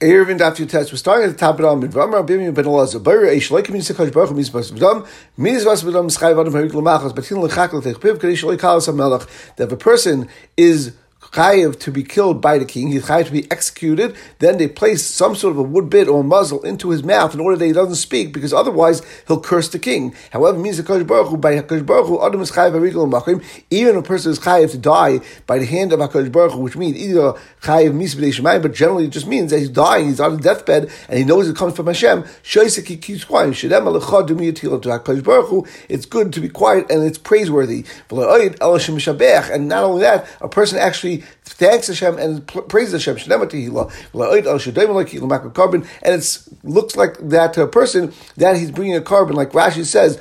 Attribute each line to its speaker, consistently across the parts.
Speaker 1: Erevin Daf Yutes. We're starting at the top of the Amid. V'amar Abim Ben Elazar. Bayra Eish Leikim Yisrael Kadosh Baruch Hu Mizvas V'dam. Mizvas V'dam Schai V'adam Harik L'machas. Batin L'chak L'tech Piv Kadosh Leikalas HaMelech. That if a person is chayiv to be killed by the king, he's chayiv to be executed, then they place some sort of a wood bit or a muzzle into his mouth in order that he doesn't speak, because otherwise he'll curse the king. However, means the Baruch Hu, by Baruch Hu, Adam is chayiv even a person is chayiv to die by the hand of HaKadosh Baruch Hu, which means either chayiv misbedei shemayim, but generally it just means that he's dying, he's on a deathbed, and he knows it comes from Hashem, shoysek he keeps quiet, to HaKadosh Baruch Hu, it's good to be quiet and it's praiseworthy. And not only that, a person actually thanks Hashem and praises Hashem. And it looks like that to a person that he's bringing a korban, like Rashi says,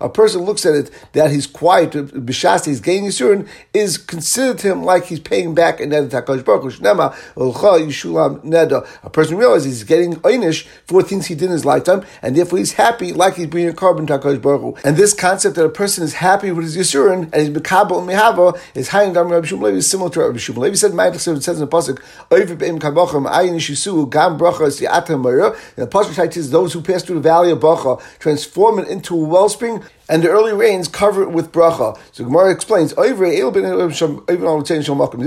Speaker 1: a person looks at it that he's quiet, b'shas, he's gaining yisurin, is considered to him like he's paying back a baruch A person realizes he's getting einish for things he did in his lifetime, and therefore he's happy like he's bringing a korban takadosh baruch And this concept that a person is happy with his yisurin and he's Mekabel Mehava is Hayin Dam Rabbi Shmuel is similar to Rabbi Shmuel Levi. said, Ma'at it says in the Pasuk, Oiv Be'im Kabochem, Ayin Shisu, Gam Bracha, Siatem Mara. And the Pasuk says, those who pass through the valley of Bracha transform it into a wellspring and the early rains cover it with bracha. So Gemara explains, This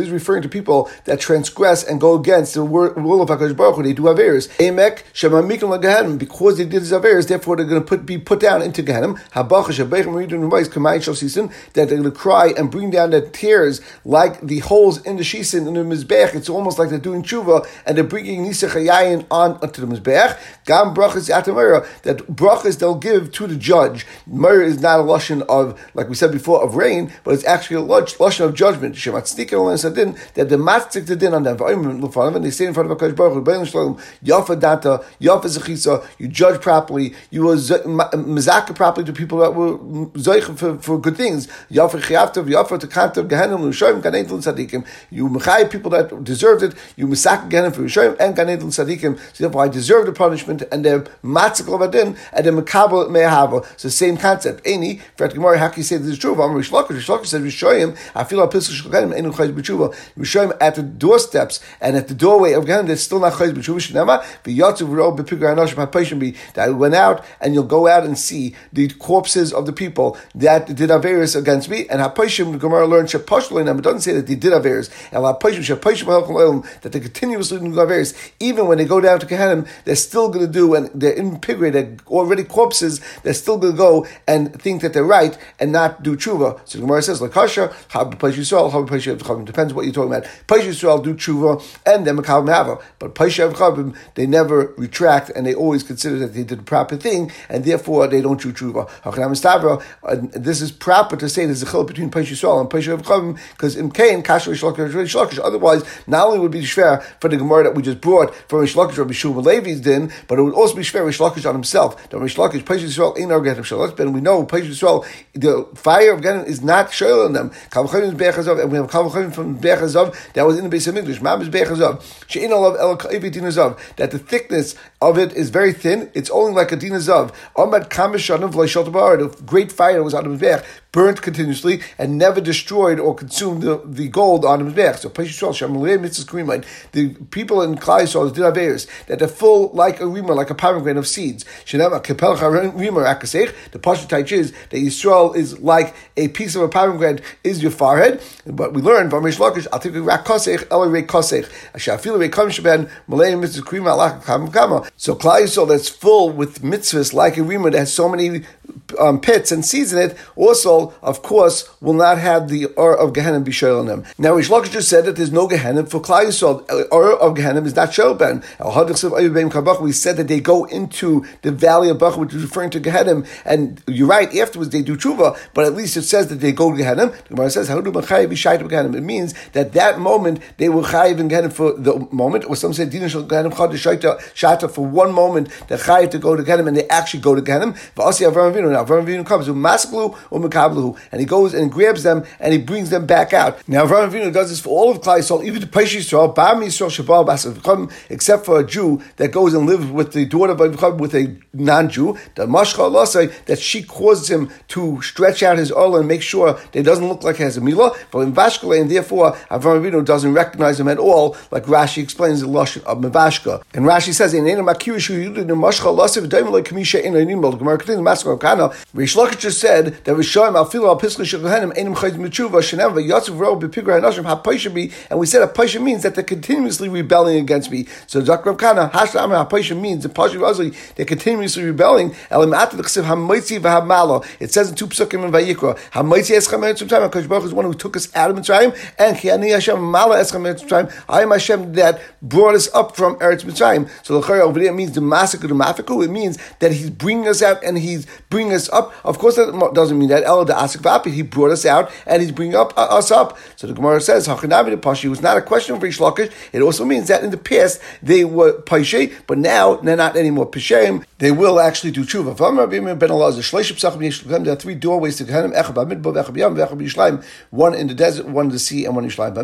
Speaker 1: is referring to people that transgress and go against the will of HaKadosh Baruch Hu. They do averis. Emek shemamikim lagahanim. Because they did these averis, therefore they're going to put, be put down into Gehenim. Habacha shebechem reading the kamayin shal sisin. That they're going to cry and bring down their tears like the holes in the shisin in the mizbech. It's almost like they're doing tshuva and they're bringing nisach hayayin on to the mizbech. Gam brachas yatamera. That brachas they'll give to the judge. Is not a lashon of, like we said before, of rain, but it's actually a lashon of judgment. That the matzik the din on them, and they say in front of Hakadosh Baruch you judge properly, you were mezaka properly to people that were zoich for, for good things. Yafa. You mechay people that deserved it, you mesak gehenim for Yishoyim and ganedel tzadikim. So therefore, I deserve the punishment, and they're matzik of adin, and they're mekabel mehava. It's the same concept. Any, for Gemara, how can you say this is true? Amar Rish Lakish, Rish Lakish says Rishoyim, I feel a pisuk shulchanim enu chayz b'tshuva. Rishoyim at the doorsteps and at the doorway of Gehenim, there's still not chayz b'tshuva. Shnema v'yatzu v'ro b'pigur hanoshim ha'peishim be that went out and you'll go out and see the corpses of the people that did averis against me. And ha'peishim Gemara learned shepashloinam. It doesn't say that they did averis. And ha'peishim shepeishim ha'elchol that they continuously do averis. Even when they go down to Gehenim, they're still going to do and they're in pigray. They're already corpses. They're still going to go and think that they're right and not do tshuva. So the Gemara says, "Lakasha, how Paish Yisrael, how Paish Yavchavim." Depends what you're talking about. Paish Yisrael do tshuva and then Makal Mava, but Paish Yavchavim they never retract and they always consider that they did the proper thing and therefore they don't do tshuva. This is proper to say there's a chiluk between Paish Yisrael and Paish Yavchavim because in Kain Kasher Shlakish Shlakish. Otherwise, not only would be shver for the Gemara that we just brought from Shlakish Rabbi Shmuel Levi's din, but it would also be shver Shlakish on himself. The Shlakish Paish Yisrael ain't our get him And we know Paish Yisrael the fire of Gehenim is not shoyl on them. Kavachayim is Bechazov, and we have Kavachayim from Bechazov that was in the base of English. Mam is Bechazov. She'in olav el dinazov. That the thickness of it is very thin. It's only like a dinazov. Omad kamishanav loishot The great fire was on the Bech burnt continuously and never destroyed or consumed the, the gold on his back. So the people in Klai Yisrael did averis that they're full like a reamer, like a pomegranate of seeds. The Pasha Taich is that Yisrael is like a piece of a pomegranate is your forehead. But we learn from Rish Lakish, I'll take a rak kosech, el rei kosech. Ashafil rei kam sheben, malay mitzvah krima alach kam kama. So Klai Yisrael that's full with mitzvahs like a reamer that has so many um, pits and season it, also, of course, will not have the Ur of Gehenna be on them. Now, Rish just said that there's no Gehenna for Klal Yisrael. Ur of Gehenna is not Ben. We said that they go into the valley of Bach, which is referring to Gehenna, and you're right, afterwards they do tshuva, but at least it says that they go to Gehenna. The Gemara says, How do It means that that moment they were chayiv in Gehenna for the moment, or some say Dina Shal Gehenna Shata for one moment, they're to go to Gehenna, and they actually go to Gehenna. V'asi Avram Avinu. Now Avram Avinu comes u'masklu u'mekablu, and he goes and grabs them and he brings them back out. Now Avram Avinu does this for all of Klai Yisrael, even the Peish Yisrael, Bam Yisrael Shabal Bas except for a Jew that goes and lives with the daughter of with a non-Jew, the Mashcha that she causes him to stretch out his oil and make sure that it doesn't look like he has a milah. But in Vashkale, and therefore Avram Avinu doesn't recognize him at all, like Rashi explains the Lashon of Mevashka. And Rashi says, in Makirishu Yudin Mashcha Lasai V'daim Like Kamisha Ena Nimel. The Gemara continues, Master of Kana. Rish Lakish said that Rishoim Al Filo Al Piskal Shekhanim Enim Chayz Mitzuvah Shenem V'Yatzav Ro B'Pigra Hanashim HaPaisha Bi. And we said a Paisha means that they're continuously rebelling against me. So Dr. Rav Kana, Hashlam HaPaisha means the Pasha Azli, they're continuously rebelling. Elim Atat L'Chsiv HaMoitzi V'HaMalo. It says in two psukim in Vayikra, HaMoitzi Eschem Mitzvah HaKadosh Baruch is one who took us out of Mitzrayim, and Chiani Hashem Mala Eschem Mitzrayim. I am Hashem that brought us up from Eretz Mitzrayim. So the over there means the massacre, the mafiku. It means that he's bringing us out and he's bringing us up. Of course, that doesn't mean that El Asik Vapi. He brought us out and he's bringing up uh, us up. So the Gemara says Hachanavi the Pashi was not a question for Rish Lakish. It also means that in the past they were Paishay, but now they're not anymore Pishaim. They will actually do tshuva. There are three doorways to Gehenim: one in the desert, one in the sea, and one in Yishlayim.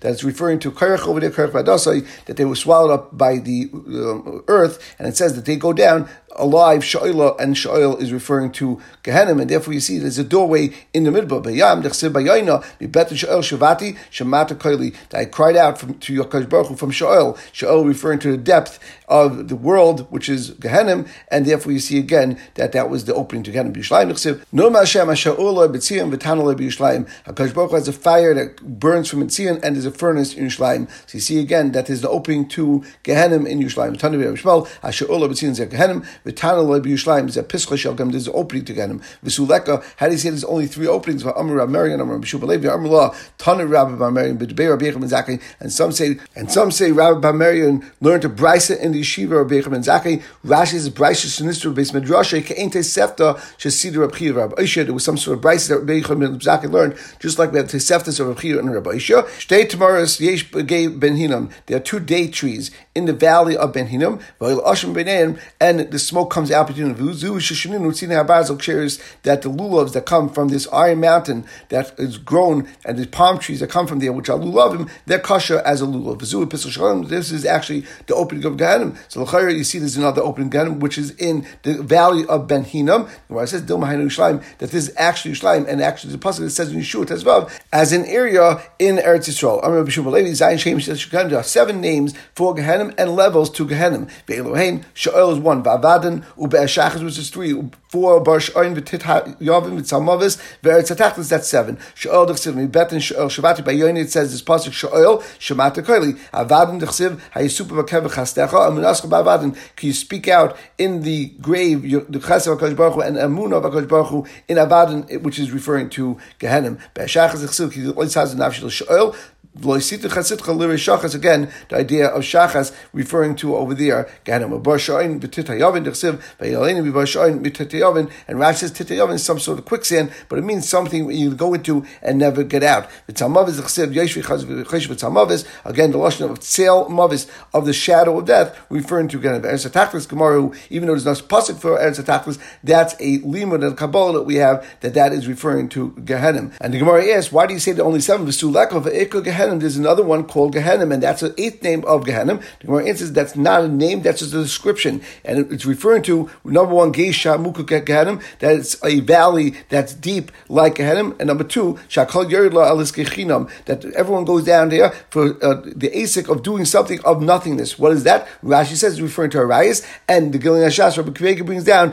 Speaker 1: That's referring to Korach over there, Korach that they were swallowed up by the uh, earth, and it says that they go down alive, Sha'ila, and Sha'il is referring to Gehenim, and therefore you see there's a doorway in the middle. Bayam, Bayayna, Bebetin Sha'il Shavati, Shemata Kaili, that I cried out from, to Yakash Baruch from Sha'il, Sha'il referring to the depth of the world, which is Gehenim, and therefore you see again that that was the opening to Gehenim. B'Yishlayim Dechsib, No Hashem Hasha'ula B'Tzion V'Tanale B'Yishlayim, HaKadosh Baruch Hu has a fire that burns from Tzion, and there's a furnace in Yishlayim. So you see again that is the opening to Gehenim in Yishlayim. Tanav Yishmael, Hasha'ula B'Tzion Gehenim, V'tana loy b'Yushalayim is a pischa shelgam. There's an opening to get him. V'suleka. How do you say there's only three openings? Amar Rab Marian, Amar B'Shuba Levi, Amar La, Tana Rabbi Bar Marian, B'Debei Rabbi Yechim Zakai, and some say, and some say Rabbi Bar Marian learned to brisa in the yeshiva Rabbi Yechim Zakai. Rashi is brisa sinistra base medrasha ke'ente sefta shesida Rabbi Chiya Rabbi Isha. There was some sort of brisa that Rabbi Yechim Zakai learned, just like we have teseftas of Rabbi Chiya and Rabbi Isha. Shtei Tamaris Yesh Ben Hinnom. There are two date trees in the valley of Ben Hinnom, and the smoke comes out between the that the lulavs that come from this iron mountain that is grown and the palm trees that come from there, which are lulavim, they're kasha as a lulav. This is actually the opening of Gahanim. So you see there's another opening Gahanim, which is in the valley of Ben Hinnom, where it says that this is actually Yishlayim, and actually the pasuk that says in Yeshua Tezvav as an area in Eretz Yisrael. There are seven names for Gehenim and levels to Gehenim. Ve'elohein, Sha'el is one, Va'avadan, Ube'ashachas, which is three, four, Bar Sh'oin, V'tit Yavim, V'tzalmavis, Ve'eretz HaTachlis, that's seven. Sha'el d'chsiv, Mi'betin, Sha'el, Shavati, Ba'yoni, it says this pasuk, Sha'el, Shemata Koili, Avadan d'chsiv, Hayisupa V'kev V'chastecha, Amunascha Ba'avadan, can you speak out in the grave, the Chesed HaKadosh Baruch and Amunah of HaKadosh Baruch in Avadan, which is referring to Gehenim. Be'ashachas d'chsiv, Ki Lois Hazan Nafshil Sha'el, Again, the idea of shachas referring to over there. And Rashi says titayavin is some sort of quicksand, but it means something you go into and never get out. Again, the lashon of tzel mavis of the shadow of death, referring to again Eretz Taklis Gemara. Even though there's no pasuk for Eretz Taklis, that's a limud and kabbalah that we have that that is referring to Gehenim. And the Gemara asks, why do you say that only seven? Gehenim, there's another one called Gehenim, and that's the eighth name of Gehenim. The Gemara answers that's not a name, that's just a description. And it's referring to, number one, Geisha Mukuk Gehenim, that it's a valley that's deep like Gehenim. And number two, Shakal Yeridla Alis that everyone goes down there for uh, the ASIC of doing something of nothingness. What is that? Rashi says it's referring to Arias, and the Gilyon HaShas, Rabbi Kvega brings down,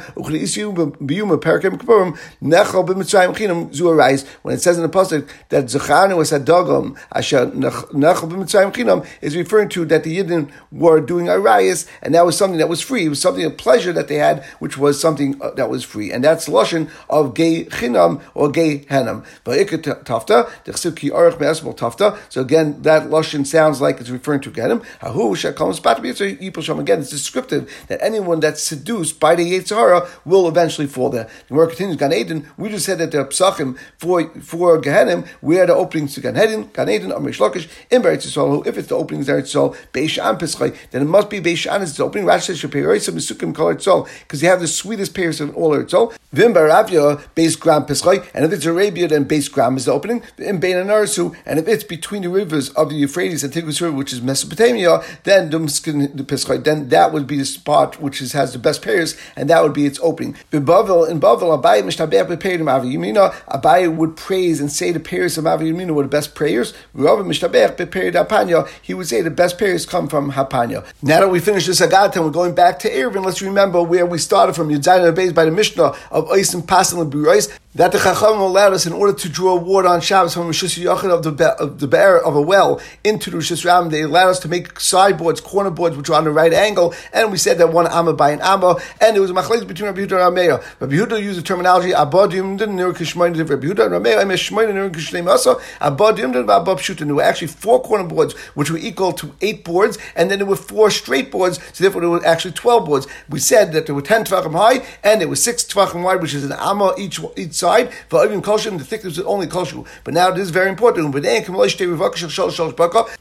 Speaker 1: when it says in the Pasuk that Zechanu was Hadogam, Asher is referring to that the Yidden were doing Arayas, and that was something that was free. It was something of pleasure that they had, which was something uh, that was free. And that's Lashon of gay chinam or gay henam. So again, that Lashon sounds like it's referring to Gehenim. Hahu Again, it's descriptive that anyone that's seduced by the Yetzirah will eventually fall there. The word continues, Gan Eden, we just said that there are psachim for, for Gehenim, where the openings to Gan Eden, Gan Eden, Reish Lakish in Beretz Yisrael. If it's the opening Eretz Yisrael, Beishan Pischai, then it must be Beishan is the opening. Rashi says Shapeirosim Misukim Kol Eretz because you have the sweetest pears in all Eretz Yisrael. Vim Baravia Beis Gram Pischai, and if it's Arabia, then Beis Gram is the opening. In Bein Anarsu, and if it's between the rivers of the Euphrates and Tigris River, which is Mesopotamia, then the Pischai, then that would be the spot which is, has the best pears, and that would be its opening. In Bavel, in Bavel, Abai Mishtabeh Beperim Avi Yamina, Abai would praise and say the pears of Avi Yamina were the best prayers. Rav Hapanya, he would say the best periods come from Hapanya. Now that we finished this Agat and we're going back to Eruvin, let's remember where we started from Yudzayin Abayz by the Mishnah of Ois and and Burais, that the Chacham allowed us in order to draw water on Shabbos from Rishis Yachid of the be'er of a well into the Rishis Ram. They allowed us to make sideboards, corner boards, which are on the right angle, and we said that one amma by an amma, and it was a machlekes between Rabbi Yehuda and Rameya. Rabbi Yehuda used the terminology kishmayin Rabbi Yehuda and Rameya emes shmayin nir kishneim asa abadim din v'abab shutin. There were actually four corner boards, which were equal to eight boards, and then there were four straight boards, so therefore there were actually twelve boards. We said that there were ten tvachim high, and there were six tvachim wide, which is an amma each each side. Va'avim kolshim, the thickness was only kolshu. But now this is very important.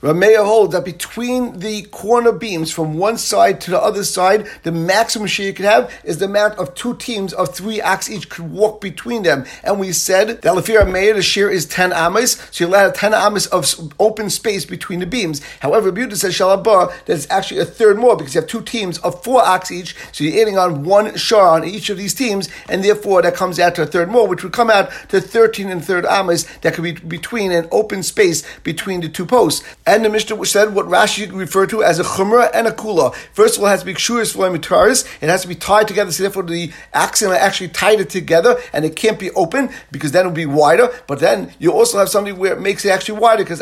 Speaker 1: Rameya holds that between the corner beams from one side to the other side, the maximum shear you could have is the amount of two teams of three acts each could walk between them. And we said that the Lafir Rameya, the shear is 10 amas, so you'll have 10 amas of open space between the beams. However, Buddha says Shalabah, that actually a third more because you have two teams of four acts each, so you're adding on one shar on each of these teams, and therefore that comes out to a third more, which would come out to 13 and third amas that could be between an open space between the two posts. And the Mishnah said what Rashi referred to as a chumrah and a kula. First of all, it has to be kshuris v'lemitaris. It has to be tied together, so therefore the axim actually tied it together, and it can't be open because then it would be wider. But then you also have something where it makes it actually wider because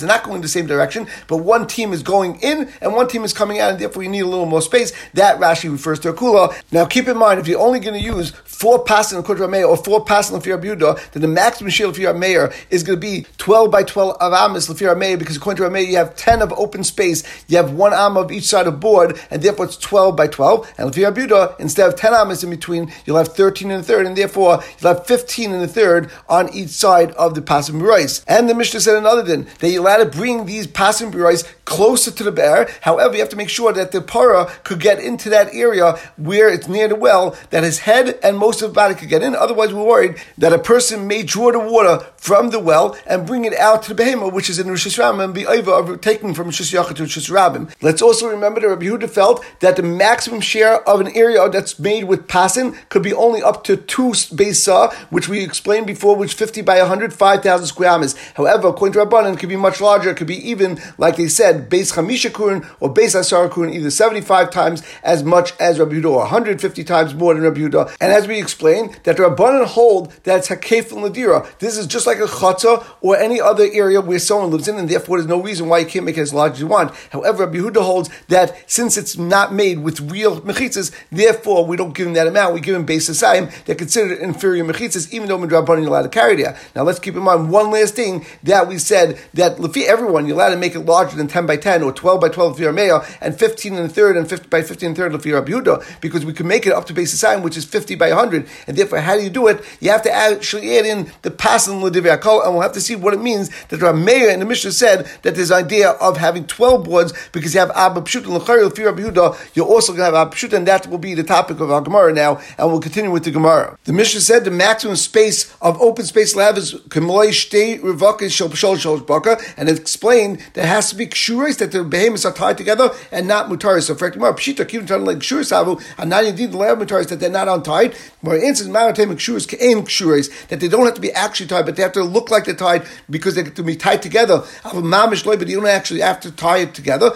Speaker 1: they're not going in the same direction, but one team is going in and one team is coming out, and therefore you need a little more space. That Rashi refers to a kula. Now keep in mind, if you're only going to use four passes in Kudra or four passes in Fir then the maximum shield of Fir Meir is going to be 12 by 12 of Amis Lafir Meir because according to Rameir you have 10 of open space, you have one Am of each side of board, and therefore it's 12 by 12. And Lafir Abuda, instead of 10 Amis in between, you'll have 13 and a third, and therefore you'll have 15 and a third on each side of the Pasim Burais. And the Mishnah said another thing, that you're allowed to bring these Pasim Burais closer to the be'er. However, you have to make sure that the para could get into that area where it's near the well, that his head and most of the body could get in. Otherwise, we're worried that a person may draw the water from the well and bring it out to the behema, which is in Rosh Hashanah, and be over taken from Rosh to Rosh Rabbim. Let's also remember that Rabbi Yehuda felt that the maximum share of an area that's made with pasin could be only up to two besa, which we explained before, which 50 by 100, 5,000 square meters. However, according to Rabbanan, it could be much larger. It could be even, like they said, base Chamisha Kurin or base Asar Kurin, either 75 times as much as Rabbi Yehuda or 150 times more than Rabbi Yehuda. And as we explained, that the Rabbanan hold that it's Hakef and Ladira. This is just like a Chatzah or any other area where someone lives in, and therefore there's no reason why you can't make it as large as you want. However, Rabbi Yehuda holds that since it's not made with real mechitzas, therefore we don't give him that amount. We give him base asayim. They're considered inferior mechitzas, even though Midrabanan you're allowed to carry it. Now let's keep in mind one last thing that we said that lefi everyone you're allowed to make it larger than 10 by 10 or 12 by 12 lefi Meya and 15 and a third and 50 by 15 and a third lefi Rabbi Yehuda because we can make it up to base asayim, which is 50 by 100. And therefore, how do you do it? You have to actually add in the pasan l'divrei and we'll have to see what it means that Rameya in the Mishnah said that this idea of having 12 boards because you have Abba Pshut and L'chari L'fi Rabbi Yehuda, you're also going to have Abba Pshut, and that will be the topic of our Gemara now, and we'll continue with the Gemara. The Mishnah said the maximum space of open space lab is Kemloi Shtei Rivaka Shel Pshol Shel Baka, and it explained there has to be kshuris that the behemoths are tied together and not mutaris. So, for example, Pshita, keep telling like kshuris havu, and not indeed the lab mutaris that they're not untied. For instance, maritime kshuris, ke'en kshuris, that they don't have to be actually tied, but they have to look like they're tied because they have to be tied together. Have a mamish loy, but you don't actually have to tie it together.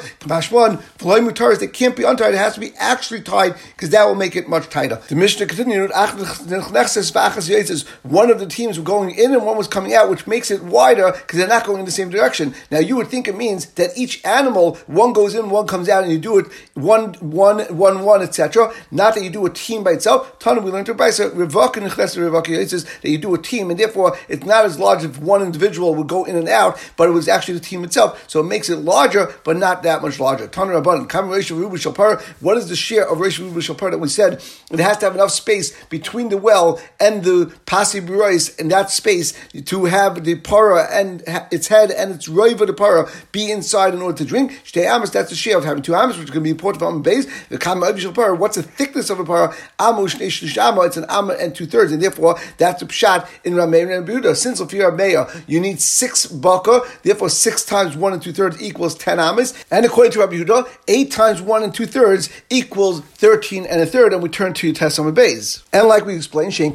Speaker 1: One, mutaris, that can't be untied. It has to be actually tied because that will make it much tighter. The Mishnah continued. One of the teams were going in and one was coming out, which makes it wider because they're not going in the same direction. Now you would think it means that each each animal, one goes in, one comes out, and you do it one, one, one, one, etc. Not that you do a team by itself. Tana, we learned to Brisa, Rivaka Rivaka, it says that you do a team, and therefore it's not as large if one individual would go in and out, but it was actually the team itself. So it makes it larger, but not that much larger. Tana Rabban, what is the share of Reish Rubu Shalpar that we said it has to have enough space between the well and the Pasi Burais in that space to have the para and its head and its roiva the para be inside in order to drink. Shtei amas, that's the share of having two amas, which is going to be important for base. The Kama para, what's the thickness of a para? Amush Neshama, it's an amma and two thirds, and therefore that's a pshat in Rameir and Buddha. Since Lafir Rameir, you need six baka, therefore six times one and two thirds equals ten amas, and according to Rabbi Yehuda, eight times one and two thirds equals thirteen and a third, and we turn to Tessama Bays. And like we explained, Shein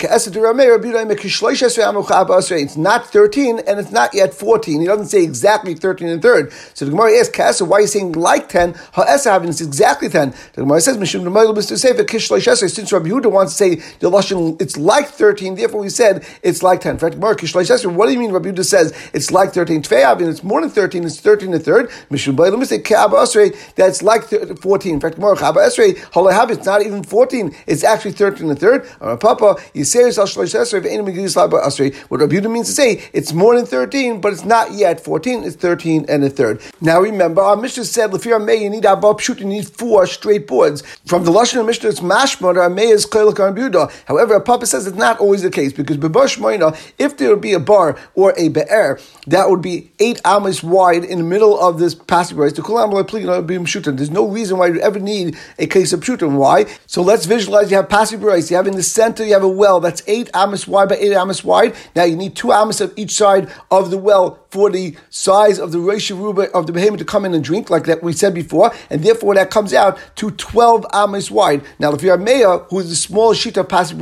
Speaker 1: it's not 13 and it's not yet 14. He doesn't say exactly 13 and third. So the Gemara asks, Kasa, why are you saying like 10? Ha'esa it's exactly 10. The Gemara says, Mishum Mr. Sefer Kishloishesre, since Rabbi Yehuda wants to say the Lashon, it's like 13, therefore we said it's like 10. In fact, Gemara Kishloishesre, what do you mean Rabbi Yehuda says it's like 13? Tvei having it's more than 13, it's 13 and a third. Mishum Mr. Ka'aba Asre, that's like 14. In fact, Gemara Ka'aba Asre, Halahav, it's not even 14, it's actually 13 and a third. Papa, Yiseris Al Shloishesre, what Rabbi Yehuda means to say it's more than 13, but it's not yet 14, it's 13 and a third. Now remember, our Mishnah said, Lefir May, you need Abba Pshut, you need four straight boards. From the Lashon of Mishnah, it's Mashma, our May is Koilak Buda. However, Papa says it's not always the case, because Bebash Moina, if there would be a bar or a be'er, that would be eight amas wide in the middle of this passage? There's no reason why you ever need a case of Pshutim. Why? So let's visualize you have rice, you have in the center, you have a well that's eight amas wide by eight amas wide. Now you need two amas of each side of the well for the size of the Rosh of the to come in and drink, like that we said before, and therefore that comes out to 12 amas wide. Now, if you're a mayor, who is the smallest sheet of pasim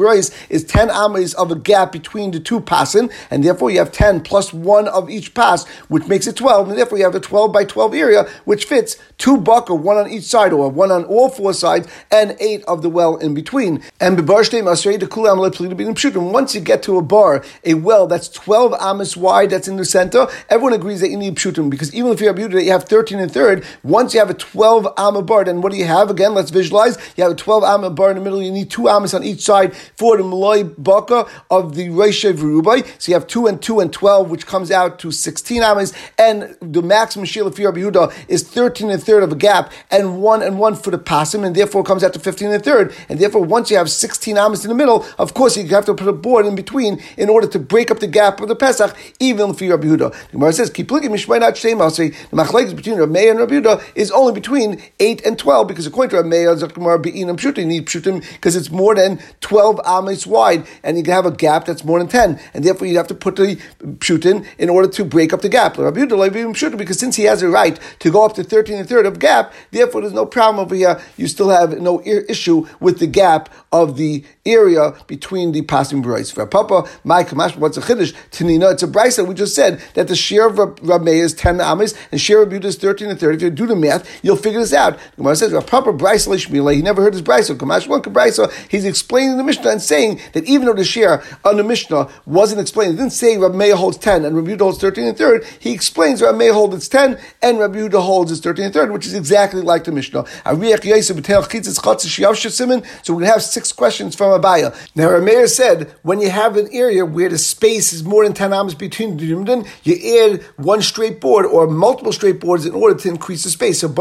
Speaker 1: is 10 amas of a gap between the two pasim, and therefore you have 10 plus one of each pass, which makes it 12, and therefore you have a 12 by 12 area, which fits two buck, or one on each side, or one on all four sides, and eight of the well in between. And once you get to a bar, a well that's 12 amas wide, that's in the center, everyone agrees that you need pshutim because even if you have that you have 13 and third, once you have a 12 amma bar, then what do you have? Again, let's visualize. You have a 12 amma bar in the middle, you need two ammas on each side for the malay baka of the Reisha Virubai. So you have two and two and 12, which comes out to 16 ammas, and the maximum Sheila for Yehuda is 13 and third of a gap, and one and one for the pasim, and therefore comes out to 15 and third. And therefore, once you have 16 ammas in the middle, of course you have to put a board in between in order to break up the gap of the Pesach, even for Yehuda. The Gemara says, "Keep looking, Mishmai Shem." I'll say the machlekes between Rabbi and Rabbi Yehuda is only between eight and twelve, because according to Meir, Zakmar Be'in and Pshutim, you need Pshutim because it's more than twelve amis wide, and you can have a gap that's more than ten, and therefore you'd have to put the Pshutim in order to break up the gap. Rabbi Yehuda Pshutim because since he has a right to go up to thirteen and third of gap, therefore there's no problem over here. You still have no issue with the gap of the area between the passing brides. For Papa, my Kamash, what's a chiddush? Tanina, it's a brisa. We just said that the share of Rab Meir is 10 amis and share of Yudah is 13 and 30. If you do the math, you'll figure this out. Gemara says, brisa lishmila, he never heard this brisa. Kamash, one brisa, he's explaining the Mishnah and saying that even though the share on the Mishnah wasn't explained, it didn't say Rab Meir holds 10 and Rab Yudah holds 13 and 3rd, he explains Rab Meir holds it's 10 and Rab Yudah holds it's 13 and 3rd, which is exactly like the Mishnah. So we're going to have six questions from Abaya. Now, Rameir said when you have an area where the space is more than 10 amas between the you add one straight board or multiple straight boards in order to increase the space. So, does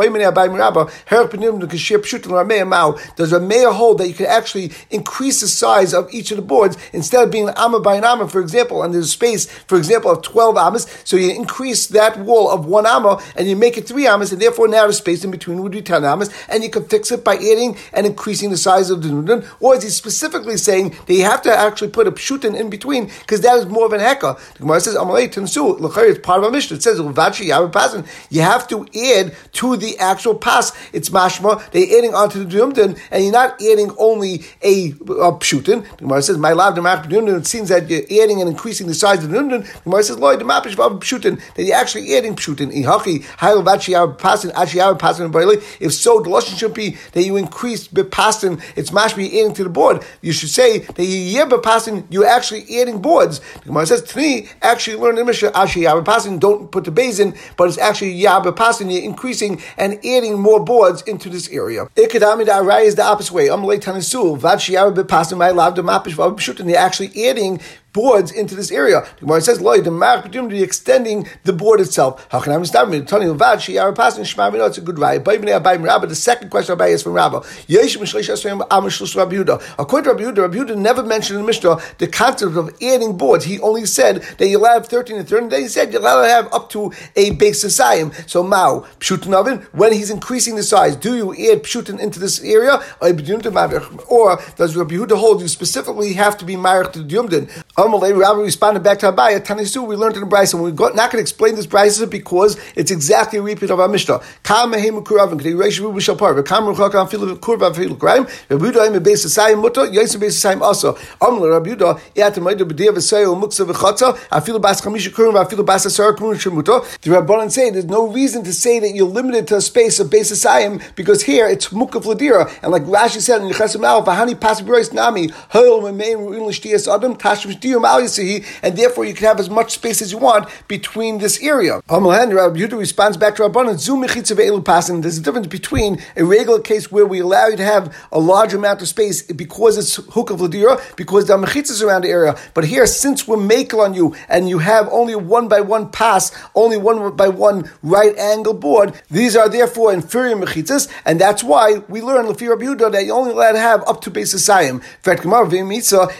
Speaker 1: Rameir hold that you can actually increase the size of each of the boards instead of being an amma by an amma, for example, and there's a space, for example, of 12 amas, so you increase that wall of one amma and you make it three amas, and therefore now the space in between would be 10 amas, and you can fix it by adding and increasing the size of the Nudin, or is he specifically saying that you have to actually put a pshutin in between because that is more of an heka. The Gemara says, Amalei Tansu, it's part of a mission. It says, you have to add to the actual pass. It's mashma, they're adding onto the Dumdin, and you're not adding only a, a pshutin. The Gemara says, My the it seems that you're adding and increasing the size of the Dumdin. The Gemara says, Lloyd, the mapish pshutin, that you're actually adding pshutin. Ihachi, Hail Vachi Pasin, Ashi Pasin, If so, the Lashon should be that you increase Bipasin, it's mashma, adding to the board. You should say that you passing, you're actually adding boards. The Gemara says, Tni actually learned in Mishnah, Ashi Yabapasin, don't put the base in, but it's actually Yabapasin, you're increasing and adding more boards into this area. Ikadami Arai is the opposite way. Amalei Tanasul, Vad Shiyabapasin, my love, the Mapish, They're actually adding boards into this area. The Gemara says, "Loy the the extending the board itself." How can I understand? It's a good right. The second question Rabbi is from Rabbi. According to Rabbi Yehuda, Rabbi Yehuda never mentioned in the Mishnah the concept of adding boards. He only said that you'll have thirteen and thirteen. Then he said you allow to have up to a base society. So Mao pshutin when he's increasing the size, do you add pshutin into this area, or does Rabbi Yehuda hold you specifically have to be married to the Yumdin? Rabbi responded back to Abaya, Tanisu, we learned in the and we're not going to explain this brisa because it's exactly a repeat of our Mishnah. Also. The Rabbanan say there's no reason to say that you're limited to a space of beis asayim because here it's mukaf ladira, and like Rashi said in Yechesim Al, v'hani pas b'rois nami, ha'il memeim ru'in l'shtiyas adam, tashim and therefore you can have as much space as you want between this area. Rabbi Yehuda responds back to Rabbanan, Zoom passing. There's a difference between a regular case where we allow you to have a large amount of space because it's hook of ladira, because are mechitzas around the area. But here, since we're makel on you and you have only one by one pass, only one by one right angle board, these are therefore inferior mechitzas, and that's why we learn Lefi Rabbi Yehuda that you only allowed to have up to base asayim.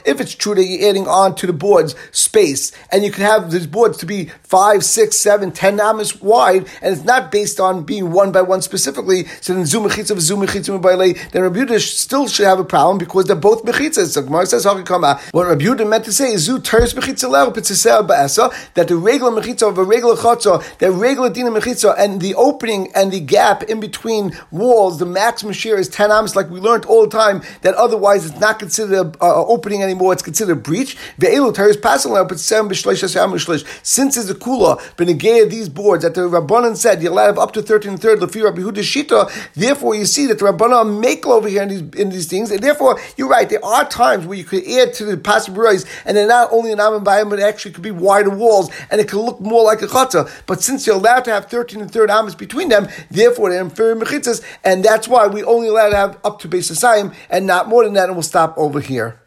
Speaker 1: If it's true that you're adding on to the boards space, and you can have these boards to be five, six, seven, ten amas wide, and it's not based on being one by one specifically. So then zoom of zoom then Rabbi Yehuda still should have a problem because they're both mechitzas. So Gemara says what Rabbi Yehuda meant to say is zu teres mechitza ba'asa that the regular mechitza of a regular chotza, the regular dina mechitza, and the opening and the gap in between walls, the maximum share is ten amas, like we learned all the time. That otherwise it's not considered an opening anymore; it's considered a breach. Since it's a kula b'negeya these boards that the Rabbanan said allowed have up to thirteen and third lefi Rabbi Huda Shita. Therefore, you see that the Rabbanan make over here in these in these things, and therefore you're right. There are times where you could add to the possibilities, and they're not only an am but actually could be wider walls, and it could look more like a chata. But since you're allowed to have thirteen and third amas between them, therefore they're inferior mechitzas, and that's why we only allowed to have up to base and not more than that, and we'll stop over here.